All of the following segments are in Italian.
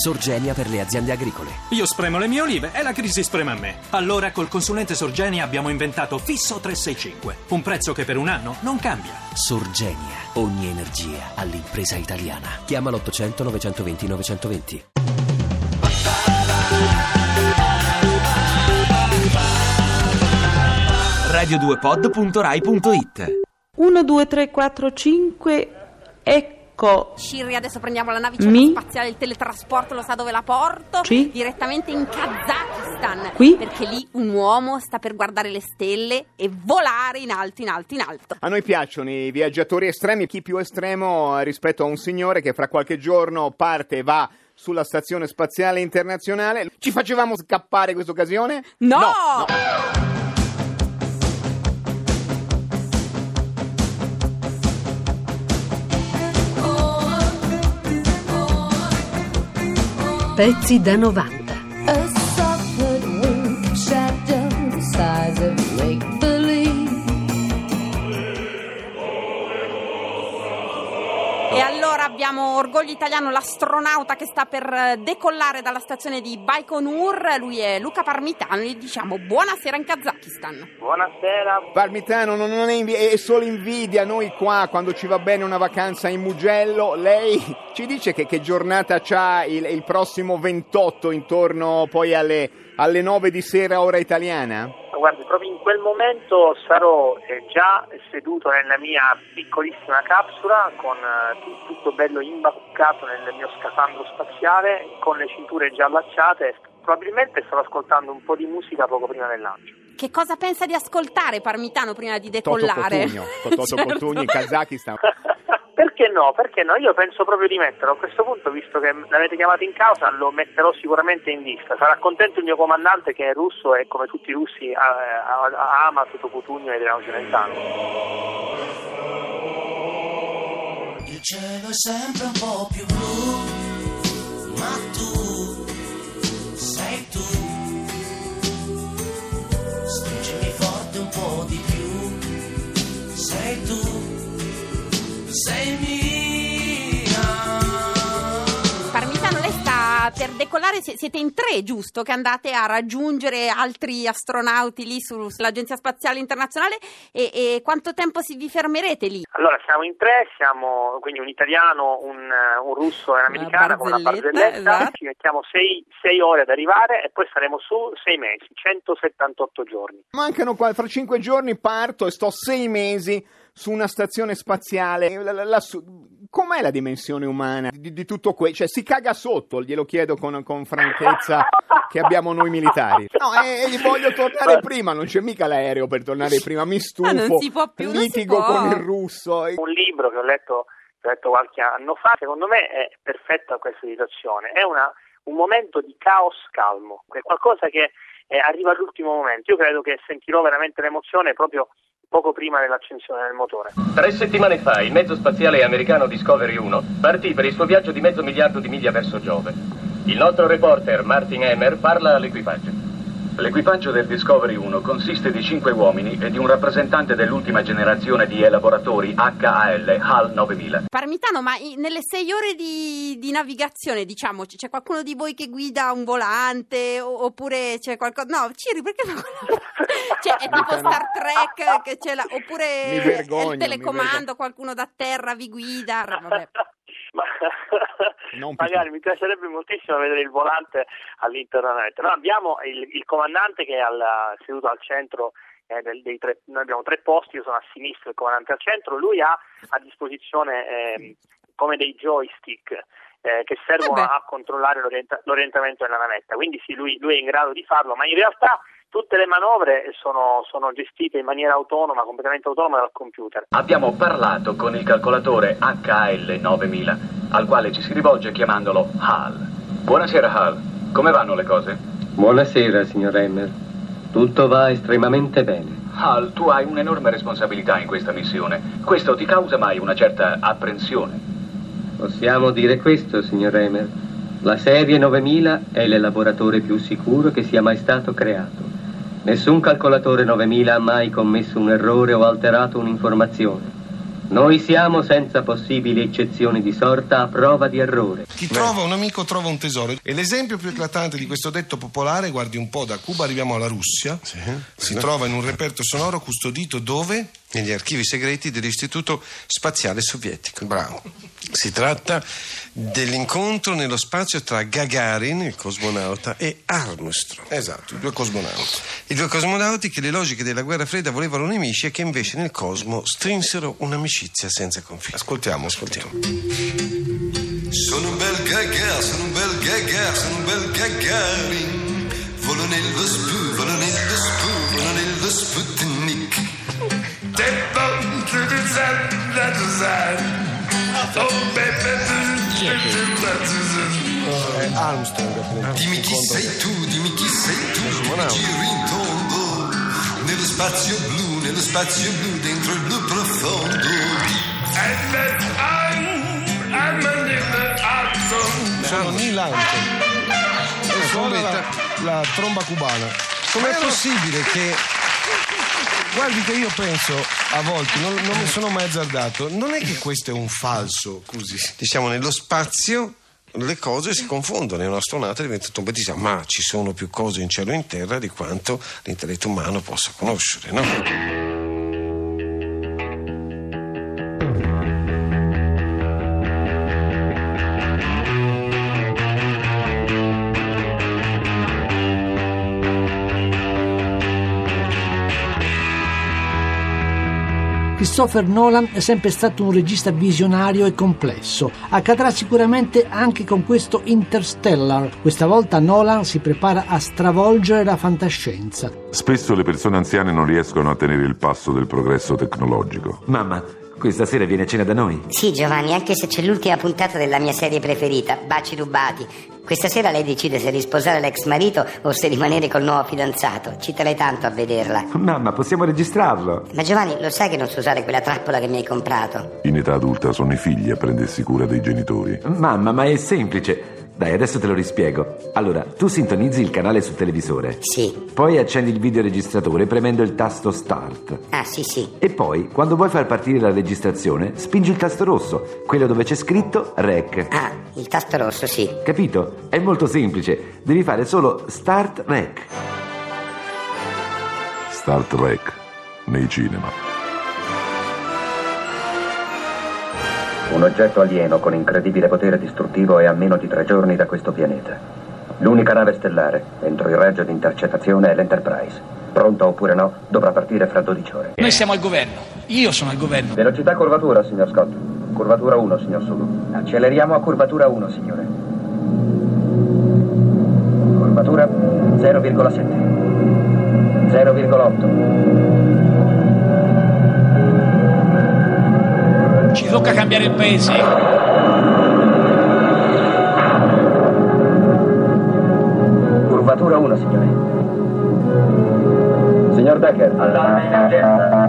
Sorgenia per le aziende agricole. Io spremo le mie olive e la crisi sprema me. Allora col consulente Sorgenia abbiamo inventato Fisso 365, un prezzo che per un anno non cambia. Sorgenia, ogni energia all'impresa italiana. Chiama l'800 920 920. radio2pod.rai.it 1, 2, 3, 4, 5, ecco. Shirley, adesso prendiamo la navicella Mi? spaziale, il teletrasporto, lo sa dove la porto? Sì. Direttamente in Kazakistan. Qui? Perché lì un uomo sta per guardare le stelle e volare in alto, in alto, in alto. A noi piacciono i viaggiatori estremi, chi più estremo eh, rispetto a un signore che fra qualche giorno parte e va sulla stazione spaziale internazionale. Ci facevamo scappare questa occasione? No! Pezzi da 90. Abbiamo Orgoglio Italiano, l'astronauta che sta per eh, decollare dalla stazione di Baikonur. Lui è Luca Parmitano. Gli diciamo buonasera in Kazakistan. Buonasera. Parmitano non, non è, invi- è solo invidia. Noi qua, quando ci va bene una vacanza in Mugello, lei ci dice che, che giornata c'ha il, il prossimo 28 intorno poi alle, alle 9 di sera ora italiana? Guardi, proprio in quel momento sarò eh, già seduto nella mia piccolissima capsula con eh, tu- tutto bello imbacuccato nel mio scafandro spaziale, con le cinture già allacciate. Probabilmente starò ascoltando un po' di musica poco prima del lancio. Che cosa pensa di ascoltare Parmitano prima di Toto decollare? Cotugno, Toto Certo. Cotugno in Kazakistan. Perché no? Perché no? Io penso proprio di metterlo. A questo punto, visto che l'avete chiamato in causa, lo metterò sicuramente in lista. Sarà contento il mio comandante che è russo e come tutti i russi ama Toto Cutugno e Adriano Celentano. Il cielo è sempre un po' più blu, ma tu Parmitano, lei sta per decollare, si- siete in tre, giusto? Che andate a raggiungere altri astronauti lì su- sull'Agenzia Spaziale Internazionale e, e quanto tempo si, vi fermerete lì? Allora, siamo in tre, siamo quindi un italiano, un, un russo e un'americana con una barzelletta, barzelletta. esatto. Ci mettiamo sei, sei ore ad arrivare e poi saremo su sei mesi, 178 giorni. Mancano qua, fra cinque giorni parto e sto sei mesi su una stazione spaziale. La- la- lassù- com'è la dimensione umana di, di tutto questo? Cioè, si caga sotto, glielo chiedo con, con franchezza che abbiamo noi militari. No, e, e gli voglio tornare prima, non c'è mica l'aereo per tornare prima, mi stufo, Ma non si può più, non si litigo può. con il russo. Un libro che ho letto, che ho letto qualche anno fa, secondo me è perfetto a questa situazione. È una- un momento di caos calmo, è qualcosa che eh, arriva all'ultimo momento. Io credo che sentirò veramente l'emozione proprio poco prima dell'accensione del motore. Tre settimane fa il mezzo spaziale americano Discovery 1 partì per il suo viaggio di mezzo miliardo di miglia verso Giove. Il nostro reporter Martin Emmer parla all'equipaggio. L'equipaggio del Discovery 1 consiste di cinque uomini e di un rappresentante dell'ultima generazione di elaboratori HAL HAL 9000. Parmitano, ma i- nelle sei ore di, di navigazione, diciamo, c- c'è qualcuno di voi che guida un volante o- oppure c'è qualcosa... No, Ciri, perché non... cioè, è tipo Star Trek, che c'è la... oppure vergogno, il telecomando, qualcuno da terra vi guida, vabbè. Magari mi piacerebbe moltissimo vedere il volante all'interno della navetta. Noi abbiamo il, il comandante che è al- seduto al centro eh, del- tre, noi abbiamo tre posti, io sono a sinistra, il comandante al centro, lui ha a disposizione ehm, come dei joystick eh, che servono Eh a controllare l'orienta- l'orientamento della navetta, quindi sì, lui, lui è in grado di farlo, ma in realtà tutte le manovre sono, sono gestite in maniera autonoma, completamente autonoma dal computer. Abbiamo parlato con il calcolatore HAL 9000, al quale ci si rivolge chiamandolo HAL. Buonasera HAL, come vanno le cose? Buonasera, signor Emmer. Tutto va estremamente bene. HAL, tu hai un'enorme responsabilità in questa missione. Questo ti causa mai una certa apprensione? Possiamo dire questo, signor Emmer. La serie 9000 è l'elaboratore più sicuro che sia mai stato creato. Nessun calcolatore 9000 ha mai commesso un errore o alterato un'informazione. Noi siamo, senza possibili eccezioni di sorta, a prova di errore. Chi trova un amico trova un tesoro. E l'esempio più eclatante di questo detto popolare, guardi un po', da Cuba arriviamo alla Russia, si trova in un reperto sonoro custodito dove? Negli archivi segreti dell'Istituto Spaziale Sovietico. Bravo. Si tratta dell'incontro nello spazio tra Gagarin, il cosmonauta, e Armstrong. Esatto, i due cosmonauti. I due cosmonauti che le logiche della guerra fredda volevano nemici e che invece nel cosmo strinsero un'amicizia senza confini. Ascoltiamo, ascoltiamo. Sono un bel gaga, sono un bel gaga, sono un bel Gagarin. Volo nello spu, that's the side. Oh È Armstrong. Dimmi chi sei tu, dimmi chi sei tu, mi giri in tondo. Nello spazio blu, nello spazio blu, dentro il blu profondo. Sono Neil Armstrong. Suona la, la tromba cubana. Com'è possibile che... Guardi che io penso a volte, non, non mi sono mai azzardato, non è che questo è un falso così. Diciamo, nello spazio le cose si confondono e un astronauta diventa trombetista, ma ci sono più cose in cielo e in terra di quanto l'intelletto umano possa conoscere, no? Christopher Nolan è sempre stato un regista visionario e complesso. Accadrà sicuramente anche con questo Interstellar. Questa volta Nolan si prepara a stravolgere la fantascienza. Spesso le persone anziane non riescono a tenere il passo del progresso tecnologico. Mamma, questa sera viene a cena da noi? Sì, Giovanni, anche se c'è l'ultima puntata della mia serie preferita, Baci rubati. Questa sera lei decide se risposare l'ex marito o se rimanere col nuovo fidanzato. Ci terrei tanto a vederla. Mamma, possiamo registrarlo. Ma Giovanni, lo sai che non so usare quella trappola che mi hai comprato? In età adulta sono i figli a prendersi cura dei genitori. Mamma, ma è semplice. Dai, adesso te lo rispiego. Allora, tu sintonizzi il canale sul televisore. Sì. Poi accendi il videoregistratore premendo il tasto Start. Ah, sì, sì. E poi, quando vuoi far partire la registrazione, spingi il tasto rosso, quello dove c'è scritto Rec. Ah, il tasto rosso, sì. Capito? È molto semplice. Devi fare solo Start Rec. Star Trek nei cinema. Un oggetto alieno con incredibile potere distruttivo è a meno di tre giorni da questo pianeta. L'unica nave stellare entro il raggio di intercettazione è l'Enterprise. Pronta oppure no, dovrà partire fra 12 ore. Noi siamo al governo. Io sono al governo. Velocità curvatura, signor Scott. Curvatura 1, signor Sulu. Acceleriamo a curvatura 1, signore. Curvatura 0,7. 0,8. Ci tocca cambiare il paese. Curvatura 1, signore. Signor Decker. Allarme emergenza.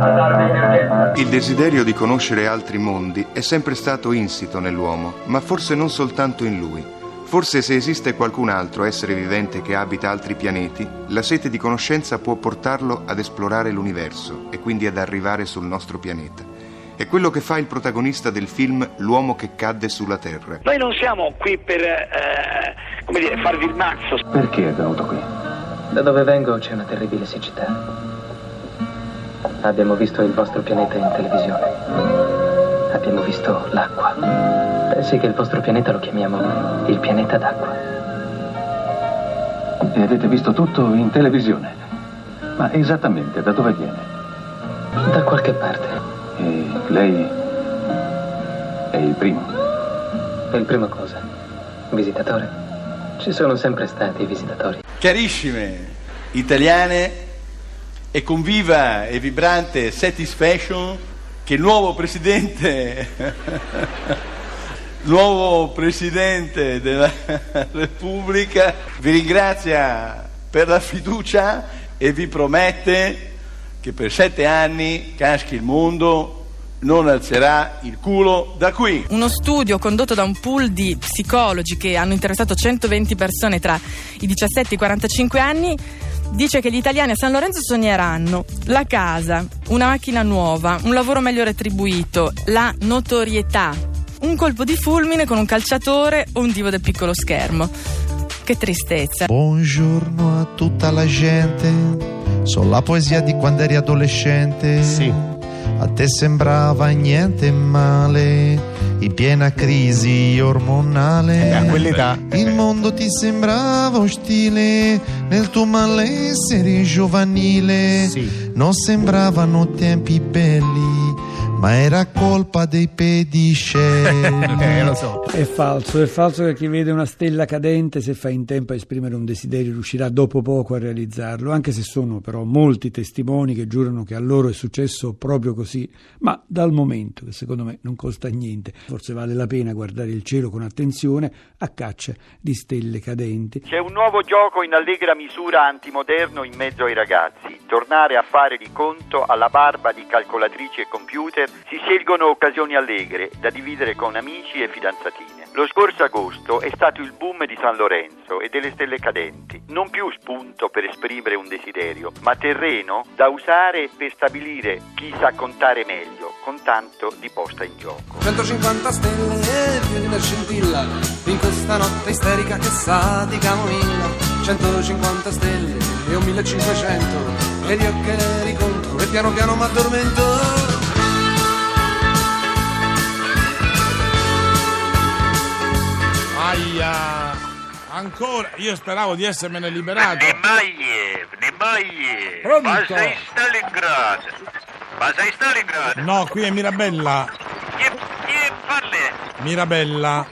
Allarme emergenza. Il desiderio di conoscere altri mondi è sempre stato insito nell'uomo, ma forse non soltanto in lui. Forse se esiste qualcun altro essere vivente che abita altri pianeti, la sete di conoscenza può portarlo ad esplorare l'universo e quindi ad arrivare sul nostro pianeta. È quello che fa il protagonista del film L'uomo che cadde sulla Terra. Noi non siamo qui per, eh, come dire, farvi il mazzo. Perché è venuto qui? Da dove vengo c'è una terribile siccità. Abbiamo visto il vostro pianeta in televisione. Abbiamo visto l'acqua. Pensi che il vostro pianeta lo chiamiamo il pianeta d'acqua. E avete visto tutto in televisione? Ma esattamente da dove viene? Da qualche parte. E lei è il primo? È il primo cosa? Visitatore? Ci sono sempre stati visitatori. Carissime italiane e con viva e vibrante satisfaction che il nuovo presidente nuovo presidente della Repubblica vi ringrazia per la fiducia e vi promette che per sette anni caschi il mondo non alzerà il culo da qui. Uno studio condotto da un pool di psicologi che hanno interessato 120 persone tra i 17 e i 45 anni dice che gli italiani a San Lorenzo sogneranno la casa, una macchina nuova, un lavoro meglio retribuito, la notorietà, un colpo di fulmine con un calciatore o un divo del piccolo schermo. Che tristezza. Buongiorno a tutta la gente, sono la poesia di quando eri adolescente. Sì. A te sembrava niente male, in piena crisi ormonale. a quell'età. Il mondo ti sembrava ostile, nel tuo malessere giovanile. Non sembravano tempi belli, ma era colpa dei pediscelli. Eh, lo so. È falso, è falso che chi vede una stella cadente, se fa in tempo a esprimere un desiderio, riuscirà dopo poco a realizzarlo, anche se sono però molti testimoni che giurano che a loro è successo proprio così, ma dal momento che secondo me non costa niente, forse vale la pena guardare il cielo con attenzione a caccia di stelle cadenti. C'è un nuovo gioco in allegra misura antimoderno in mezzo ai ragazzi. Tornare a fare di conto alla barba di calcolatrici e computer si scelgono occasioni allegre da dividere con amici e fidanzatine. Lo scorso agosto è stato il boom di San Lorenzo e delle stelle cadenti. Non più spunto per esprimere un desiderio, ma terreno da usare per stabilire chi sa contare meglio, con tanto di posta in gioco. 150 stelle più una scintilla in questa notte isterica che sa di camomilla 150 stelle e un 1500 e io che le riconto e piano piano m'addormento Aia! Ancora, io speravo di essermene liberato. Nemayev, Nemayev. Pronto? Ma sei Stalingrad. Ma sei Stalingrad? No, qui è Mirabella. Chi, chi parla? Mirabella.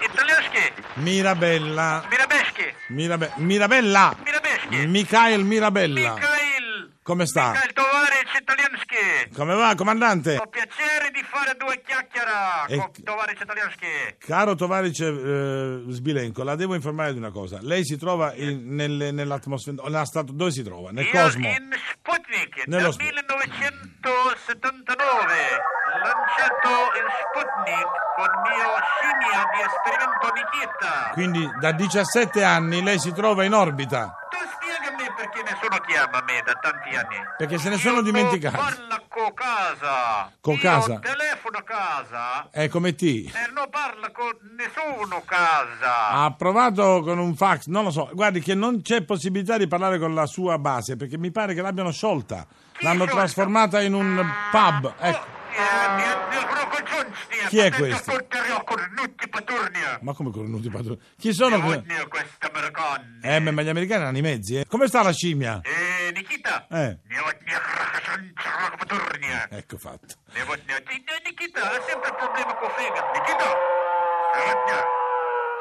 Italiaschi? Mirabella. Mirabeschi? Mirabe- Mirabella. Mirabeschi? Mikhail Mirabella. Mikhail. Come sta? Mikhail Tovaric Italianschi. Come va, comandante? Buonasera, e... Tovarice Talianski. Caro Tovarice eh, Sbilenco, la devo informare di una cosa. Lei si trova in, nel, nell'atmosfera... Stato, dove si trova? Nel Io cosmo? in Sputnik, Nello dal Sp... 1979. Lanciato in Sputnik con mio simio di esperimento di Nikita. Quindi da 17 anni lei si trova in orbita. Perché nessuno chiama me da tanti anni. Perché se ne sono dimenticati. Parla con casa. Con Io casa? telefono a casa È come T. e non parla con nessuno a casa. Ha provato con un fax, non lo so. Guardi che non c'è possibilità di parlare con la sua base perché mi pare che l'abbiano sciolta. L'hanno trasformata in un pub. Ecco. Ah. Chi è questo? Ma come cornuti paturni? Chi sono questi? Eh, ma gli americani hanno i mezzi, eh. Come sta la scimmia? Eh, Nikita. Eh. Ecco fatto. Nikita, ha sempre problema col fegato. Nikita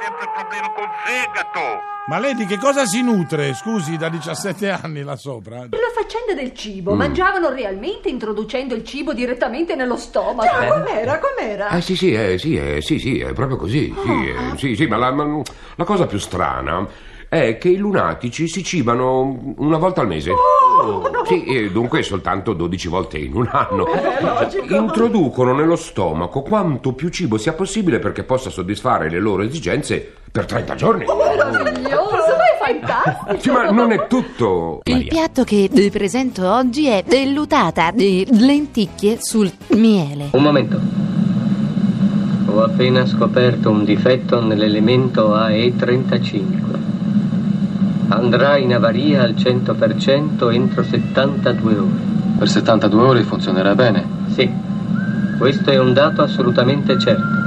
sempre il problema col fegato. Ma lei di che cosa si nutre, scusi, da 17 anni là sopra? Eh. La faccenda del cibo. Mm. Mangiavano realmente introducendo il cibo direttamente nello stomaco. Già, eh. com'era, com'era? Eh sì, sì, eh, sì, eh, sì, sì, è proprio così. Sì, ah, eh, ah. sì, sì, ma la, ma la cosa più strana è che i lunatici si cibano una volta al mese. Oh! Sì, e dunque soltanto 12 volte in un anno. Eh. Introducono nello stomaco quanto più cibo sia possibile perché possa soddisfare le loro esigenze per 30 giorni. Meraviglioso, è fantastico! Sì, ma non è tutto. Il piatto che vi presento oggi è vellutata di lenticchie sul miele. Un momento. Ho appena scoperto un difetto nell'elemento AE35. Andrà in avaria al 100% entro 72 ore. Per 72 ore funzionerà bene. Sì, questo è un dato assolutamente certo.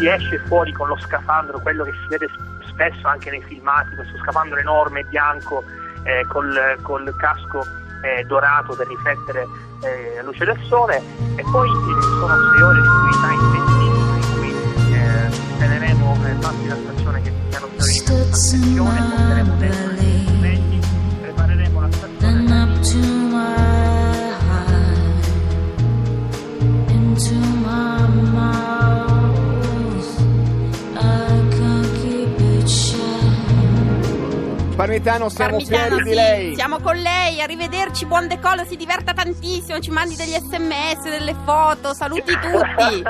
chi esce fuori con lo scafandro, quello che si vede spesso anche nei filmati, questo scafandro enorme bianco eh, col, col casco eh, dorato per riflettere eh, la luce del sole. E poi eh, sono sei ore di attività intensissime in cui eh, installeremo eh, parti della stazione che piano piano iniziano a stazione, porteremo dentro Parmitano, siamo Parmitano, fieri di sì, lei. Siamo con lei, arrivederci, buon decollo, si diverta tantissimo, ci mandi degli sms, delle foto, saluti tutti.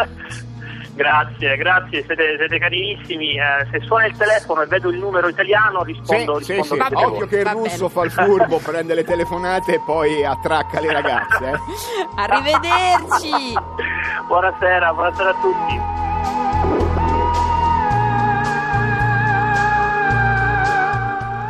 Grazie, grazie, siete, siete carinissimi. Eh, se suona il telefono e vedo il numero italiano rispondo, Sì, sì, rispondo sì. Occhio voi. che il russo fa il furbo, prende le telefonate e poi attracca le ragazze. eh. Arrivederci. Buonasera, buonasera a tutti.